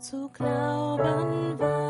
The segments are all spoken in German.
zu glauben wagt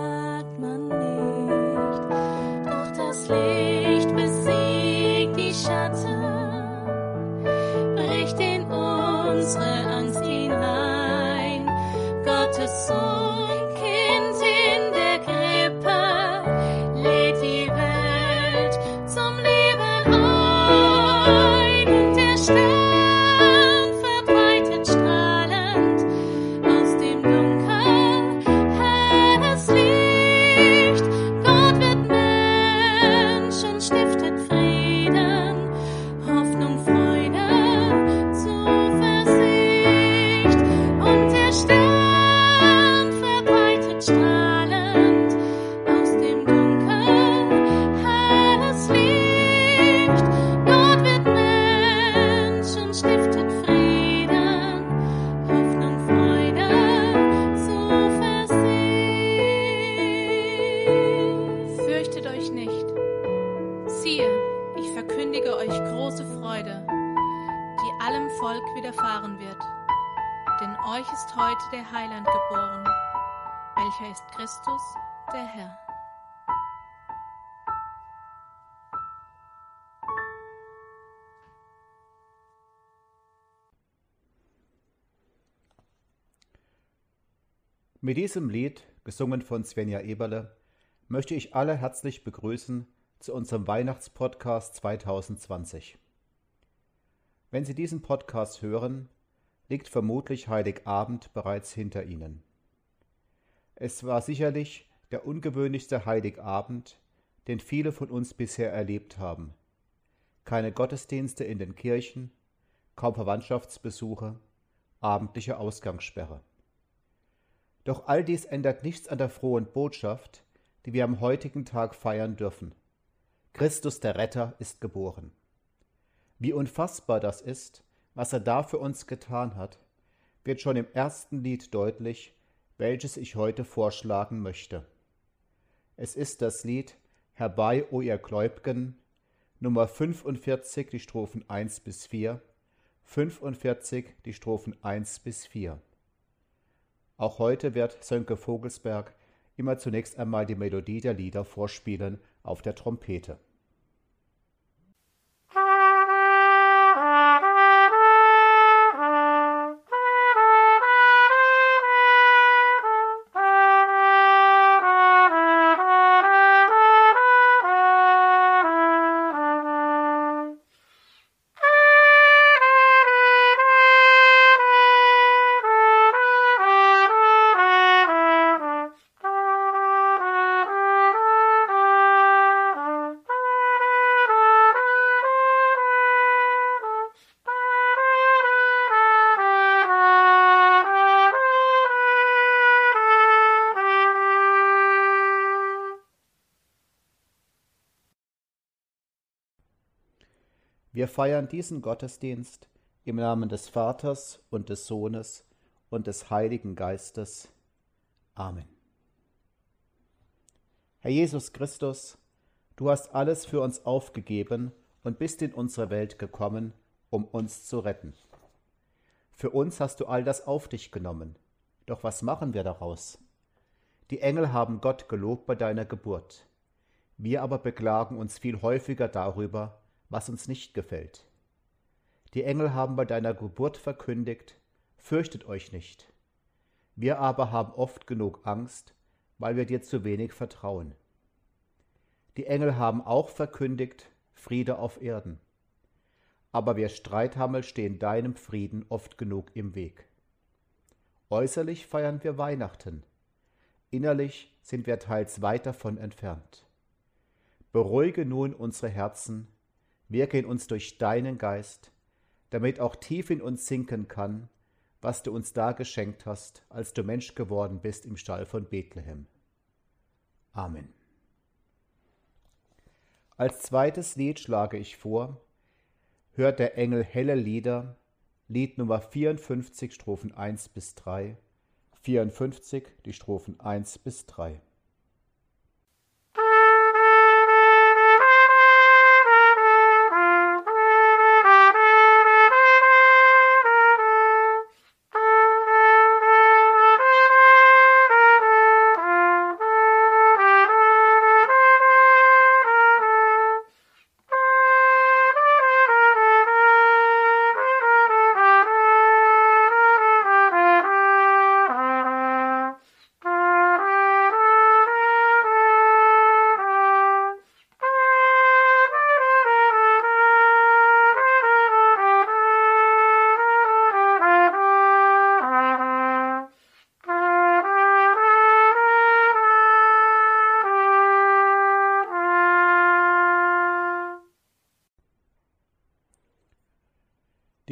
der Heiland geboren, welcher ist Christus, der Herr. Mit diesem Lied, gesungen von Svenja Eberle, möchte ich alle herzlich begrüßen zu unserem Weihnachtspodcast 2020. Wenn Sie diesen Podcast hören, liegt vermutlich Heiligabend bereits hinter Ihnen. Es war sicherlich der ungewöhnlichste Heiligabend, den viele von uns bisher erlebt haben. Keine Gottesdienste in den Kirchen, kaum Verwandtschaftsbesuche, abendliche Ausgangssperre. Doch all dies ändert nichts an der frohen Botschaft, die wir am heutigen Tag feiern dürfen. Christus der Retter ist geboren. Wie unfassbar das ist, was er da für uns getan hat, wird schon im ersten Lied deutlich, welches ich heute vorschlagen möchte. Es ist das Lied Herbei, o ihr Gläubgen, Nummer 45, die Strophen 1 bis 4, 45, die Strophen 1 bis 4. Auch heute wird Sönke Vogelsberg immer zunächst einmal die Melodie der Lieder vorspielen auf der Trompete. Feiern diesen Gottesdienst im Namen des Vaters und des Sohnes und des Heiligen Geistes. Amen. Herr Jesus Christus, du hast alles für uns aufgegeben und bist in unsere Welt gekommen, um uns zu retten. Für uns hast du all das auf dich genommen. Doch was machen wir daraus? Die Engel haben Gott gelobt bei deiner Geburt. Wir aber beklagen uns viel häufiger darüber, was uns nicht gefällt. Die Engel haben bei deiner Geburt verkündigt, fürchtet euch nicht. Wir aber haben oft genug Angst, weil wir dir zu wenig vertrauen. Die Engel haben auch verkündigt, Friede auf Erden. Aber wir Streithammel stehen deinem Frieden oft genug im Weg. Äußerlich feiern wir Weihnachten, innerlich sind wir teils weit davon entfernt. Beruhige nun unsere Herzen, Wirke in uns durch deinen Geist, damit auch tief in uns sinken kann, was du uns da geschenkt hast, als du Mensch geworden bist im Stall von Bethlehem. Amen. Als zweites Lied schlage ich vor, hört der Engel helle Lieder, Lied Nummer 54, Strophen 1 bis 3, 54, die Strophen 1 bis 3.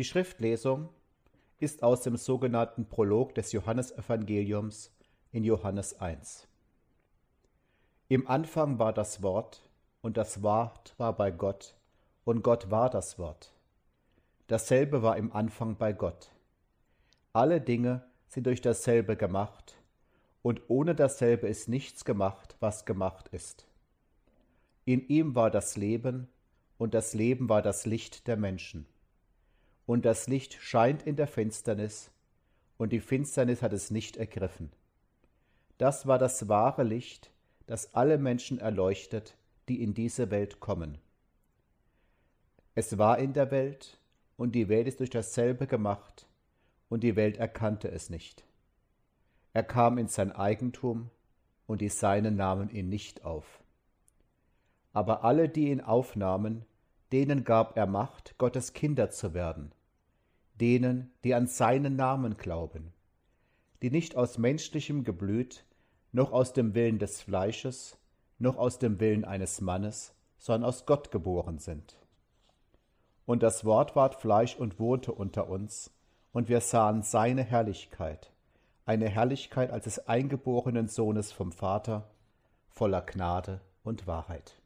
Die Schriftlesung ist aus dem sogenannten Prolog des Johannesevangeliums in Johannes 1. Im Anfang war das Wort, und das Wort war bei Gott, und Gott war das Wort. Dasselbe war im Anfang bei Gott. Alle Dinge sind durch dasselbe gemacht, und ohne dasselbe ist nichts gemacht, was gemacht ist. In ihm war das Leben, und das Leben war das Licht der Menschen und das Licht scheint in der Finsternis, und die Finsternis hat es nicht ergriffen. Das war das wahre Licht, das alle Menschen erleuchtet, die in diese Welt kommen. Es war in der Welt, und die Welt ist durch dasselbe gemacht, und die Welt erkannte es nicht. Er kam in sein Eigentum, und die Seinen nahmen ihn nicht auf. Aber alle, die ihn aufnahmen, denen gab er Macht, Gottes Kinder zu werden, denen, die an seinen Namen glauben, die nicht aus menschlichem Geblüt, noch aus dem Willen des Fleisches, noch aus dem Willen eines Mannes, sondern aus Gott geboren sind. Und das Wort ward Fleisch und wohnte unter uns, und wir sahen seine Herrlichkeit, eine Herrlichkeit als des eingeborenen Sohnes vom Vater, voller Gnade und Wahrheit.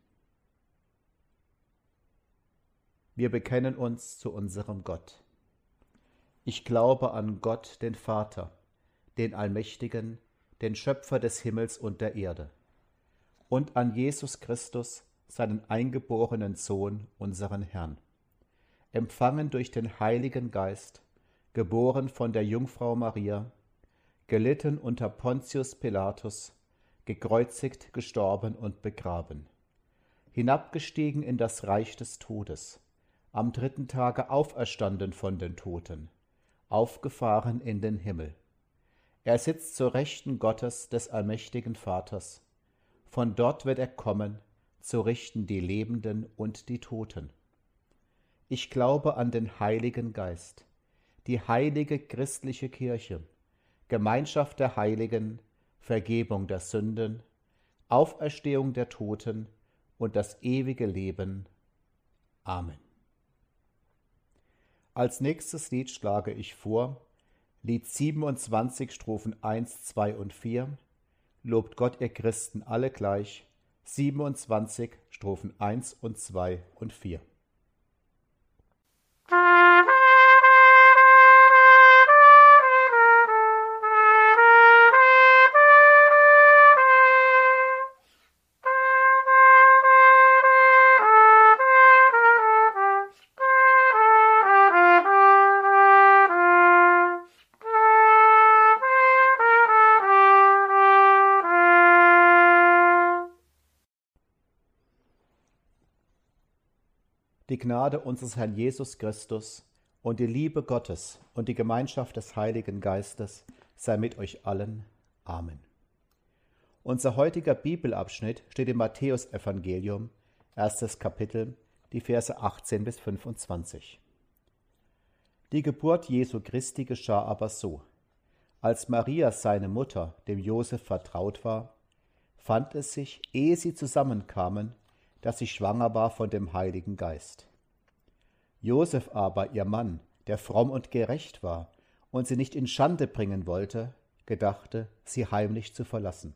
Wir bekennen uns zu unserem Gott. Ich glaube an Gott, den Vater, den Allmächtigen, den Schöpfer des Himmels und der Erde, und an Jesus Christus, seinen eingeborenen Sohn, unseren Herrn, empfangen durch den Heiligen Geist, geboren von der Jungfrau Maria, gelitten unter Pontius Pilatus, gekreuzigt, gestorben und begraben, hinabgestiegen in das Reich des Todes, am dritten Tage auferstanden von den Toten, aufgefahren in den Himmel. Er sitzt zur Rechten Gottes des allmächtigen Vaters. Von dort wird er kommen, zu richten die Lebenden und die Toten. Ich glaube an den Heiligen Geist, die heilige christliche Kirche, Gemeinschaft der Heiligen, Vergebung der Sünden, Auferstehung der Toten und das ewige Leben. Amen. Als nächstes Lied schlage ich vor Lied 27, Strophen 1, 2 und 4. Lobt Gott, ihr Christen, alle gleich. 27, Strophen 1 und 2 und 4. Die Gnade unseres Herrn Jesus Christus und die Liebe Gottes und die Gemeinschaft des Heiligen Geistes sei mit euch allen. Amen. Unser heutiger Bibelabschnitt steht im Matthäusevangelium, erstes Kapitel, die Verse 18 bis 25. Die Geburt Jesu Christi geschah aber so. Als Maria, seine Mutter, dem Josef vertraut war, fand es sich, ehe sie zusammenkamen, dass sie schwanger war von dem Heiligen Geist. Josef aber, ihr Mann, der fromm und gerecht war und sie nicht in Schande bringen wollte, gedachte, sie heimlich zu verlassen.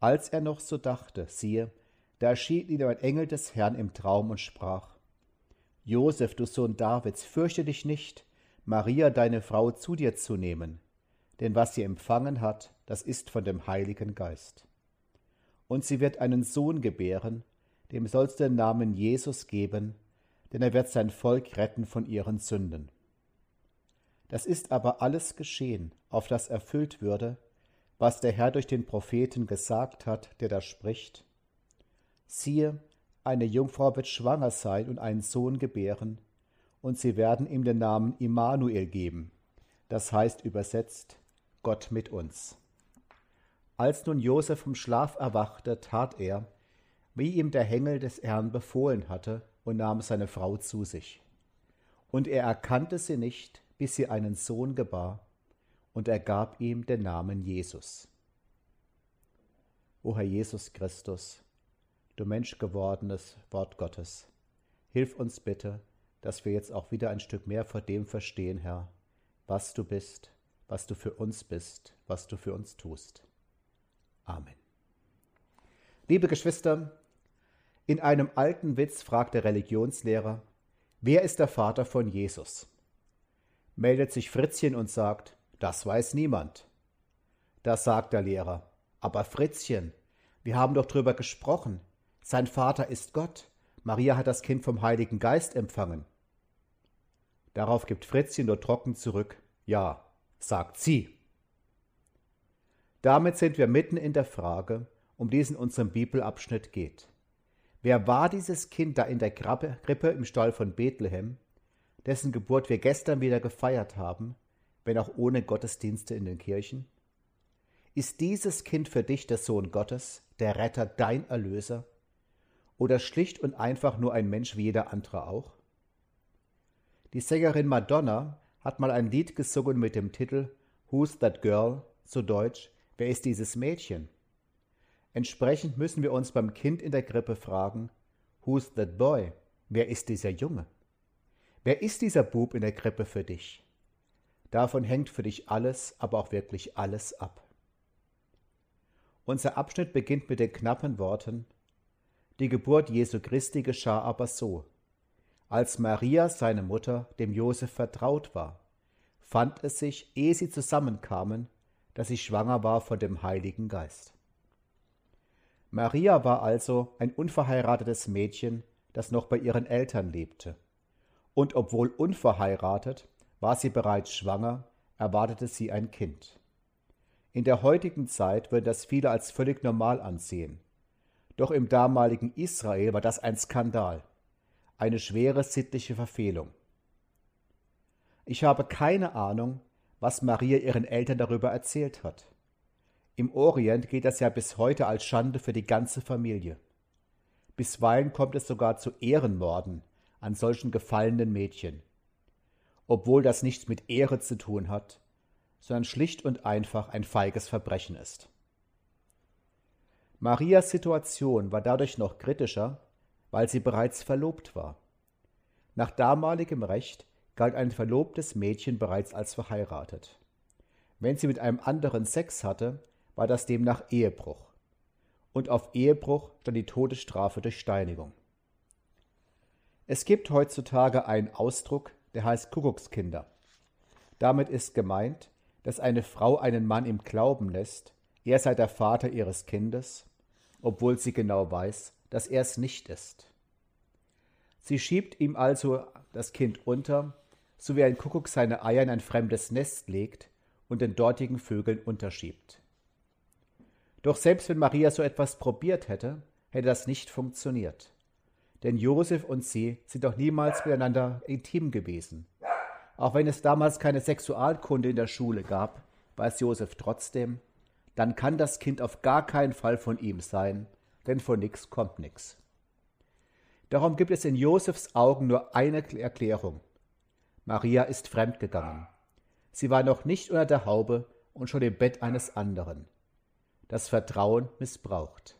Als er noch so dachte, siehe, da erschien ihm ein Engel des Herrn im Traum und sprach, Josef, du Sohn Davids, fürchte dich nicht, Maria, deine Frau, zu dir zu nehmen, denn was sie empfangen hat, das ist von dem Heiligen Geist. Und sie wird einen Sohn gebären, dem sollst du den Namen Jesus geben, denn er wird sein Volk retten von ihren Sünden. Das ist aber alles geschehen, auf das erfüllt würde, was der Herr durch den Propheten gesagt hat, der da spricht. Siehe, eine Jungfrau wird schwanger sein und einen Sohn gebären, und sie werden ihm den Namen Immanuel geben, das heißt übersetzt Gott mit uns. Als nun Josef vom Schlaf erwachte, tat er, wie ihm der Hengel des Herrn befohlen hatte, und nahm seine Frau zu sich. Und er erkannte sie nicht, bis sie einen Sohn gebar, und er gab ihm den Namen Jesus. O Herr Jesus Christus, du menschgewordenes Wort Gottes, hilf uns bitte, dass wir jetzt auch wieder ein Stück mehr vor dem verstehen, Herr, was du bist, was du für uns bist, was du für uns tust. Amen. Liebe Geschwister, in einem alten Witz fragt der Religionslehrer, wer ist der Vater von Jesus? Meldet sich Fritzchen und sagt, das weiß niemand. Da sagt der Lehrer, aber Fritzchen, wir haben doch drüber gesprochen. Sein Vater ist Gott. Maria hat das Kind vom Heiligen Geist empfangen. Darauf gibt Fritzchen nur trocken zurück, ja, sagt sie. Damit sind wir mitten in der Frage, um die es in unserem Bibelabschnitt geht. Wer war dieses Kind da in der Krippe im Stall von Bethlehem, dessen Geburt wir gestern wieder gefeiert haben, wenn auch ohne Gottesdienste in den Kirchen? Ist dieses Kind für dich der Sohn Gottes, der Retter, dein Erlöser? Oder schlicht und einfach nur ein Mensch wie jeder andere auch? Die Sängerin Madonna hat mal ein Lied gesungen mit dem Titel Who's That Girl? zu Deutsch Wer ist dieses Mädchen? Entsprechend müssen wir uns beim Kind in der Krippe fragen, Who's that boy? Wer ist dieser Junge? Wer ist dieser Bub in der Krippe für dich? Davon hängt für dich alles, aber auch wirklich alles ab. Unser Abschnitt beginnt mit den knappen Worten Die Geburt Jesu Christi geschah aber so. Als Maria, seine Mutter, dem Josef vertraut war, fand es sich, ehe sie zusammenkamen, dass sie schwanger war von dem Heiligen Geist. Maria war also ein unverheiratetes Mädchen, das noch bei ihren Eltern lebte. Und obwohl unverheiratet, war sie bereits schwanger, erwartete sie ein Kind. In der heutigen Zeit würden das viele als völlig normal ansehen. Doch im damaligen Israel war das ein Skandal, eine schwere sittliche Verfehlung. Ich habe keine Ahnung, was Maria ihren Eltern darüber erzählt hat. Im Orient geht das ja bis heute als Schande für die ganze Familie. Bisweilen kommt es sogar zu Ehrenmorden an solchen gefallenen Mädchen. Obwohl das nichts mit Ehre zu tun hat, sondern schlicht und einfach ein feiges Verbrechen ist. Marias Situation war dadurch noch kritischer, weil sie bereits verlobt war. Nach damaligem Recht galt ein verlobtes Mädchen bereits als verheiratet. Wenn sie mit einem anderen Sex hatte, war das demnach Ehebruch. Und auf Ehebruch stand die Todesstrafe durch Steinigung. Es gibt heutzutage einen Ausdruck, der heißt Kuckuckskinder. Damit ist gemeint, dass eine Frau einen Mann im Glauben lässt, er sei der Vater ihres Kindes obwohl sie genau weiß, dass er es nicht ist. Sie schiebt ihm also das Kind unter, so wie ein Kuckuck seine Eier in ein fremdes Nest legt und den dortigen Vögeln unterschiebt. Doch selbst wenn Maria so etwas probiert hätte, hätte das nicht funktioniert. Denn Josef und sie sind doch niemals miteinander intim gewesen. Auch wenn es damals keine Sexualkunde in der Schule gab, weiß Josef trotzdem, dann kann das Kind auf gar keinen Fall von ihm sein, denn von nix kommt nix. Darum gibt es in Josefs Augen nur eine Erklärung. Maria ist fremdgegangen. Sie war noch nicht unter der Haube und schon im Bett eines anderen. Das Vertrauen missbraucht.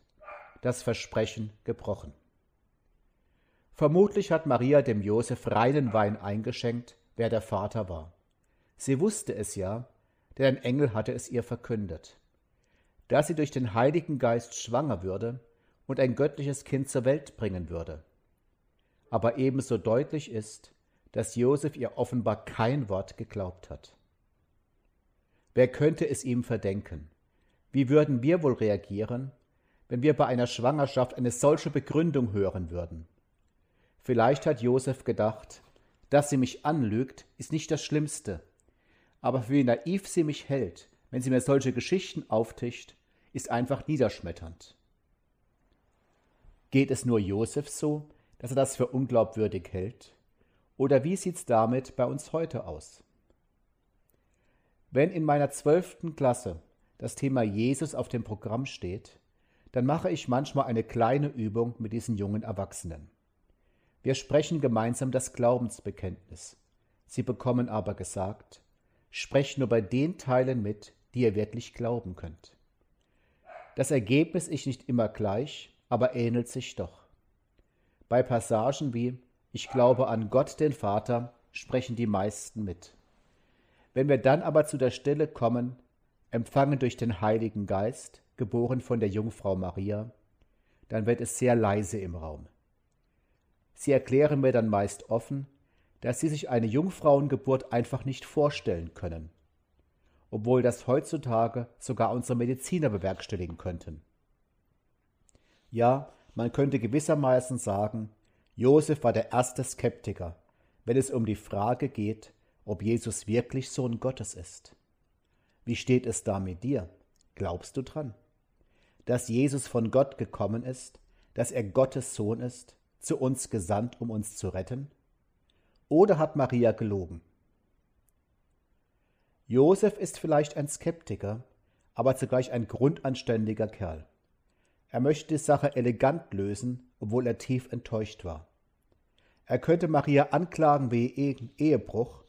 Das Versprechen gebrochen. Vermutlich hat Maria dem Josef reinen Wein eingeschenkt, wer der Vater war. Sie wusste es ja, denn ein Engel hatte es ihr verkündet dass sie durch den Heiligen Geist schwanger würde und ein göttliches Kind zur Welt bringen würde. Aber ebenso deutlich ist, dass Josef ihr offenbar kein Wort geglaubt hat. Wer könnte es ihm verdenken? Wie würden wir wohl reagieren, wenn wir bei einer Schwangerschaft eine solche Begründung hören würden? Vielleicht hat Josef gedacht, dass sie mich anlügt, ist nicht das Schlimmste. Aber wie naiv sie mich hält, wenn sie mir solche Geschichten auftischt, ist einfach niederschmetternd. Geht es nur Josef so, dass er das für unglaubwürdig hält? Oder wie sieht's damit bei uns heute aus? Wenn in meiner zwölften Klasse das Thema Jesus auf dem Programm steht, dann mache ich manchmal eine kleine Übung mit diesen jungen Erwachsenen. Wir sprechen gemeinsam das Glaubensbekenntnis. Sie bekommen aber gesagt, sprecht nur bei den Teilen mit, die ihr wirklich glauben könnt. Das Ergebnis ist nicht immer gleich, aber ähnelt sich doch. Bei Passagen wie Ich glaube an Gott den Vater sprechen die meisten mit. Wenn wir dann aber zu der Stelle kommen, empfangen durch den Heiligen Geist, geboren von der Jungfrau Maria, dann wird es sehr leise im Raum. Sie erklären mir dann meist offen, dass sie sich eine Jungfrauengeburt einfach nicht vorstellen können obwohl das heutzutage sogar unsere Mediziner bewerkstelligen könnten. Ja, man könnte gewissermaßen sagen, Josef war der erste Skeptiker, wenn es um die Frage geht, ob Jesus wirklich Sohn Gottes ist. Wie steht es da mit dir? Glaubst du dran? Dass Jesus von Gott gekommen ist, dass er Gottes Sohn ist, zu uns gesandt, um uns zu retten? Oder hat Maria gelogen? Josef ist vielleicht ein Skeptiker, aber zugleich ein grundanständiger Kerl. Er möchte die Sache elegant lösen, obwohl er tief enttäuscht war. Er könnte Maria anklagen wegen Ehebruch,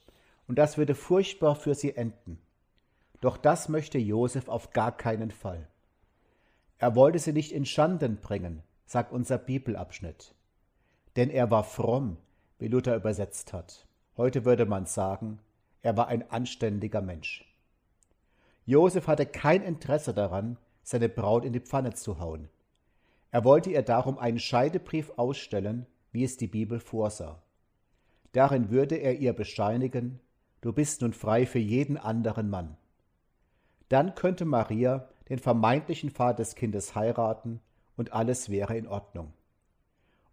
und das würde furchtbar für sie enden. Doch das möchte Josef auf gar keinen Fall. Er wollte sie nicht in Schanden bringen, sagt unser Bibelabschnitt. Denn er war fromm, wie Luther übersetzt hat. Heute würde man sagen, er war ein anständiger Mensch. Josef hatte kein Interesse daran, seine Braut in die Pfanne zu hauen. Er wollte ihr darum einen Scheidebrief ausstellen, wie es die Bibel vorsah. Darin würde er ihr bescheinigen, du bist nun frei für jeden anderen Mann. Dann könnte Maria den vermeintlichen Vater des Kindes heiraten und alles wäre in Ordnung.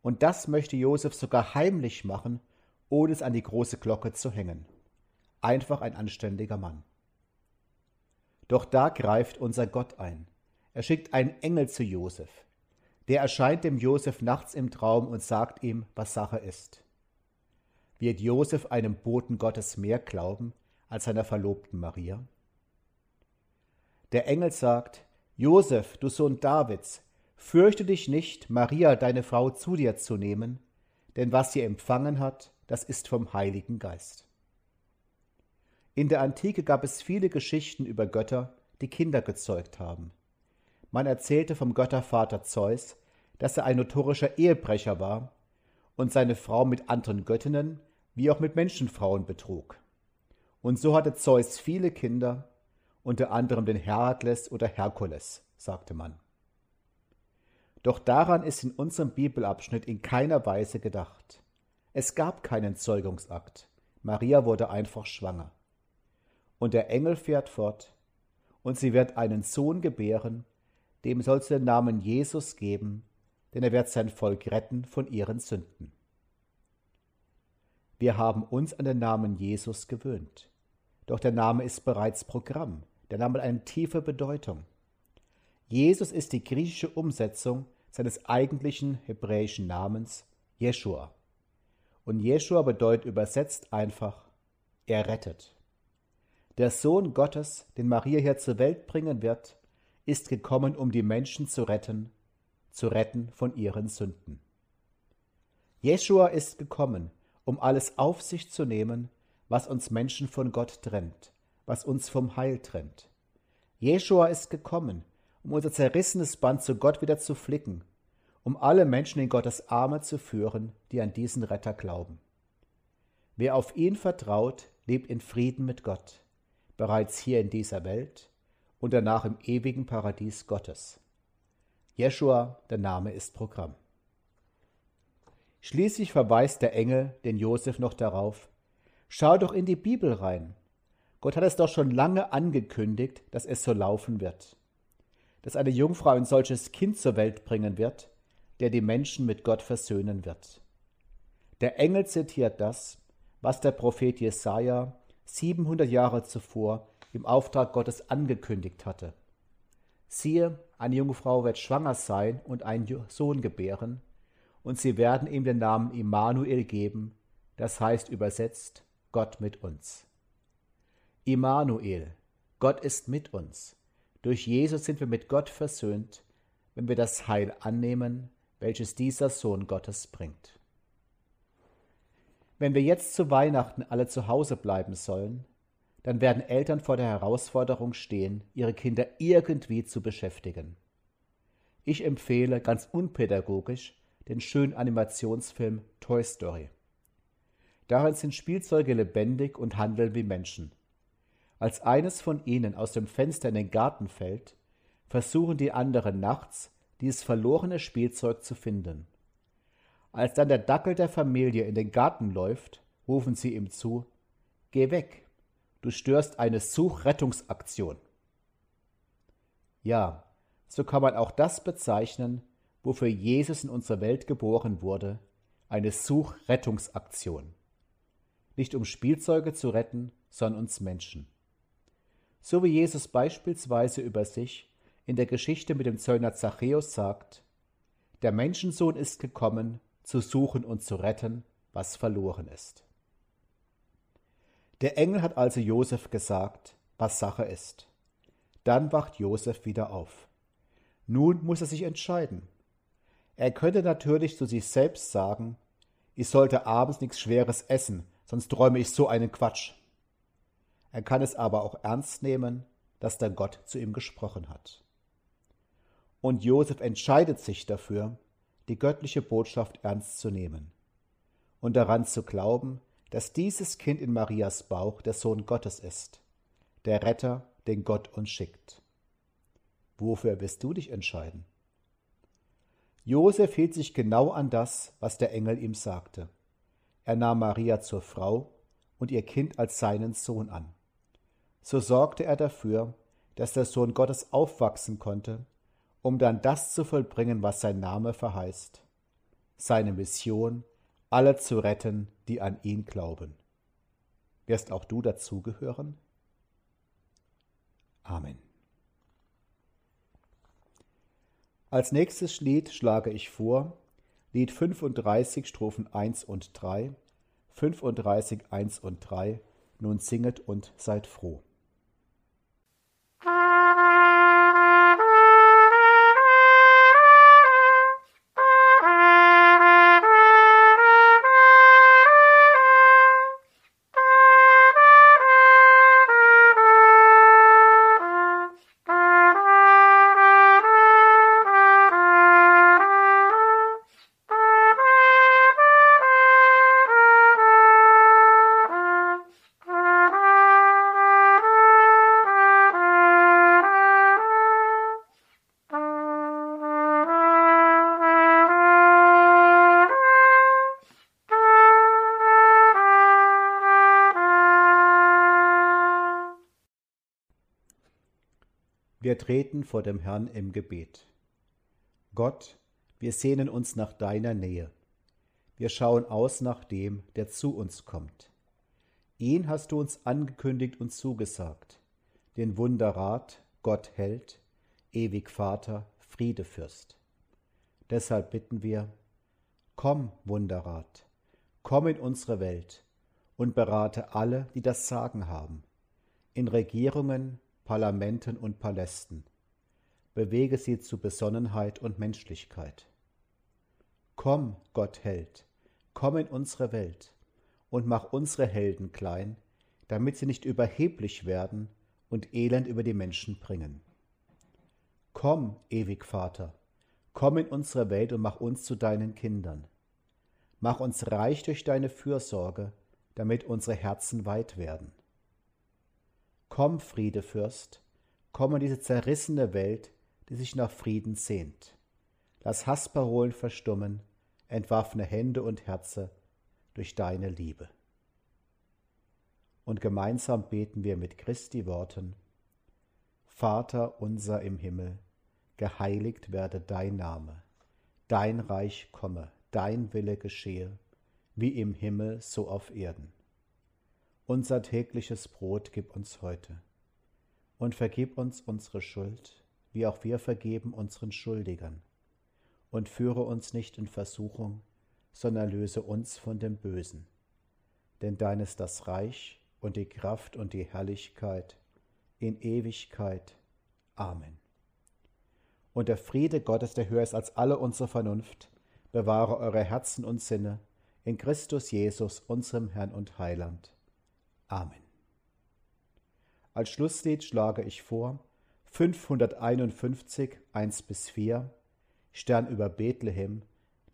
Und das möchte Josef sogar heimlich machen, ohne es an die große Glocke zu hängen einfach ein anständiger Mann. Doch da greift unser Gott ein. Er schickt einen Engel zu Josef. Der erscheint dem Josef nachts im Traum und sagt ihm, was Sache ist. Wird Josef einem Boten Gottes mehr glauben als seiner Verlobten Maria? Der Engel sagt, Josef, du Sohn Davids, fürchte dich nicht, Maria, deine Frau, zu dir zu nehmen, denn was sie empfangen hat, das ist vom Heiligen Geist. In der Antike gab es viele Geschichten über Götter, die Kinder gezeugt haben. Man erzählte vom Göttervater Zeus, dass er ein notorischer Ehebrecher war und seine Frau mit anderen Göttinnen wie auch mit Menschenfrauen betrug. Und so hatte Zeus viele Kinder, unter anderem den Herakles oder Herkules, sagte man. Doch daran ist in unserem Bibelabschnitt in keiner Weise gedacht. Es gab keinen Zeugungsakt. Maria wurde einfach schwanger. Und der Engel fährt fort, und sie wird einen Sohn gebären, dem soll sie den Namen Jesus geben, denn er wird sein Volk retten von ihren Sünden. Wir haben uns an den Namen Jesus gewöhnt. Doch der Name ist bereits Programm. Der Name hat eine tiefe Bedeutung. Jesus ist die griechische Umsetzung seines eigentlichen hebräischen Namens Jeschua. Und Jeschua bedeutet übersetzt einfach, er rettet. Der Sohn Gottes, den Maria hier zur Welt bringen wird, ist gekommen, um die Menschen zu retten, zu retten von ihren Sünden. Jeschua ist gekommen, um alles auf sich zu nehmen, was uns Menschen von Gott trennt, was uns vom Heil trennt. Jeschua ist gekommen, um unser zerrissenes Band zu Gott wieder zu flicken, um alle Menschen in Gottes Arme zu führen, die an diesen Retter glauben. Wer auf ihn vertraut, lebt in Frieden mit Gott bereits hier in dieser Welt und danach im ewigen Paradies Gottes. Jeschua, der Name ist Programm. Schließlich verweist der Engel den Josef noch darauf, schau doch in die Bibel rein. Gott hat es doch schon lange angekündigt, dass es so laufen wird. Dass eine Jungfrau ein solches Kind zur Welt bringen wird, der die Menschen mit Gott versöhnen wird. Der Engel zitiert das, was der Prophet Jesaja 700 Jahre zuvor im Auftrag Gottes angekündigt hatte. Siehe, eine junge Frau wird schwanger sein und einen Sohn gebären, und sie werden ihm den Namen Immanuel geben, das heißt übersetzt Gott mit uns. Immanuel, Gott ist mit uns. Durch Jesus sind wir mit Gott versöhnt, wenn wir das Heil annehmen, welches dieser Sohn Gottes bringt. Wenn wir jetzt zu Weihnachten alle zu Hause bleiben sollen, dann werden Eltern vor der Herausforderung stehen, ihre Kinder irgendwie zu beschäftigen. Ich empfehle ganz unpädagogisch den schönen Animationsfilm Toy Story. Darin sind Spielzeuge lebendig und handeln wie Menschen. Als eines von ihnen aus dem Fenster in den Garten fällt, versuchen die anderen nachts, dieses verlorene Spielzeug zu finden. Als dann der Dackel der Familie in den Garten läuft, rufen sie ihm zu Geh weg, du störst eine Suchrettungsaktion. Ja, so kann man auch das bezeichnen, wofür Jesus in unserer Welt geboren wurde, eine Suchrettungsaktion. Nicht um Spielzeuge zu retten, sondern uns Menschen. So wie Jesus beispielsweise über sich in der Geschichte mit dem Zöllner Zachäus sagt, der Menschensohn ist gekommen, zu suchen und zu retten, was verloren ist. Der Engel hat also Josef gesagt, was Sache ist. Dann wacht Josef wieder auf. Nun muss er sich entscheiden. Er könnte natürlich zu sich selbst sagen, ich sollte abends nichts Schweres essen, sonst träume ich so einen Quatsch. Er kann es aber auch ernst nehmen, dass der Gott zu ihm gesprochen hat. Und Josef entscheidet sich dafür, die göttliche Botschaft ernst zu nehmen und daran zu glauben, dass dieses Kind in Marias Bauch der Sohn Gottes ist, der Retter, den Gott uns schickt. Wofür wirst du dich entscheiden? Josef hielt sich genau an das, was der Engel ihm sagte. Er nahm Maria zur Frau und ihr Kind als seinen Sohn an. So sorgte er dafür, dass der Sohn Gottes aufwachsen konnte um dann das zu vollbringen, was sein Name verheißt, seine Mission, alle zu retten, die an ihn glauben. Wirst auch du dazugehören? Amen. Als nächstes Lied schlage ich vor Lied 35, Strophen 1 und 3, 35, 1 und 3, nun singet und seid froh. Wir treten vor dem Herrn im Gebet. Gott, wir sehnen uns nach deiner Nähe. Wir schauen aus nach dem, der zu uns kommt. Ihn hast du uns angekündigt und zugesagt, den Wunderrat, Gott hält, ewig Vater, Friedefürst. Deshalb bitten wir, komm, Wunderrat, komm in unsere Welt und berate alle, die das Sagen haben, in Regierungen, Parlamenten und Palästen. Bewege sie zu Besonnenheit und Menschlichkeit. Komm, Gott Held, komm in unsere Welt und mach unsere Helden klein, damit sie nicht überheblich werden und Elend über die Menschen bringen. Komm, ewig Vater, komm in unsere Welt und mach uns zu deinen Kindern. Mach uns reich durch deine Fürsorge, damit unsere Herzen weit werden. Komm, Friedefürst, komm in diese zerrissene Welt, die sich nach Frieden sehnt. Lass Hassparolen verstummen, entwaffne Hände und Herze durch deine Liebe. Und gemeinsam beten wir mit Christi Worten, Vater unser im Himmel, geheiligt werde dein Name, dein Reich komme, dein Wille geschehe, wie im Himmel so auf Erden. Unser tägliches Brot gib uns heute. Und vergib uns unsere Schuld, wie auch wir vergeben unseren Schuldigern. Und führe uns nicht in Versuchung, sondern löse uns von dem Bösen. Denn dein ist das Reich und die Kraft und die Herrlichkeit in Ewigkeit. Amen. Und der Friede Gottes, der höher ist als alle unsere Vernunft, bewahre eure Herzen und Sinne in Christus Jesus, unserem Herrn und Heiland. Amen. Als Schlusslied schlage ich vor 551 1 bis 4 Stern über Bethlehem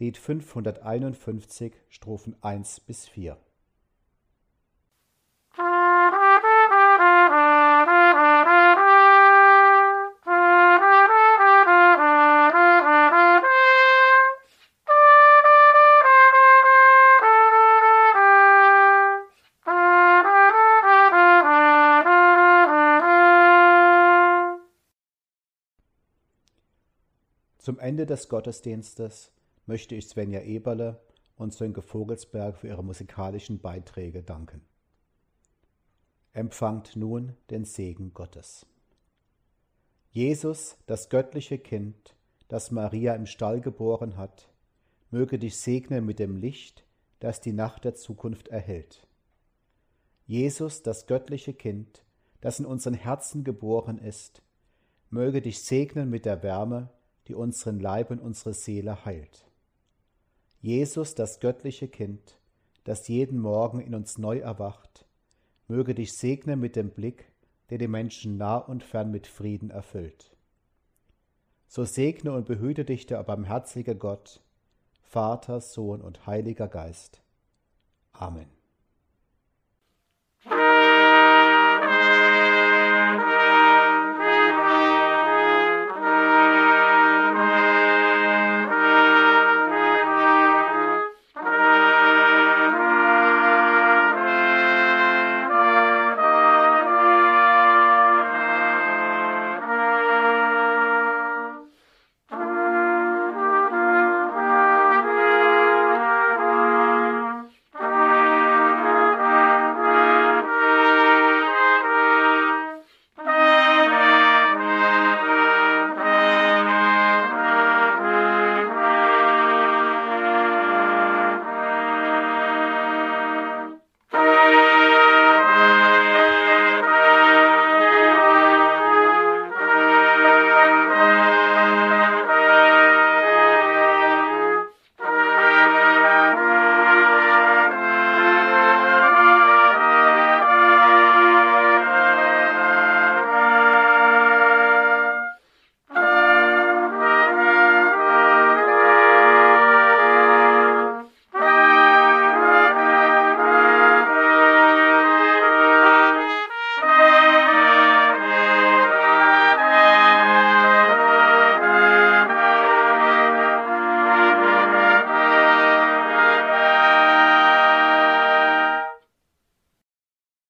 Lied 551 Strophen 1 bis 4. Ende des Gottesdienstes möchte ich Svenja Eberle und Sönke Vogelsberg für ihre musikalischen Beiträge danken. Empfangt nun den Segen Gottes. Jesus, das göttliche Kind, das Maria im Stall geboren hat, möge dich segnen mit dem Licht, das die Nacht der Zukunft erhält. Jesus, das göttliche Kind, das in unseren Herzen geboren ist, möge dich segnen mit der Wärme, die unseren Leib und unsere Seele heilt. Jesus, das göttliche Kind, das jeden Morgen in uns neu erwacht, möge dich segnen mit dem Blick, der die Menschen nah und fern mit Frieden erfüllt. So segne und behüte dich der barmherzige Gott, Vater, Sohn und Heiliger Geist. Amen.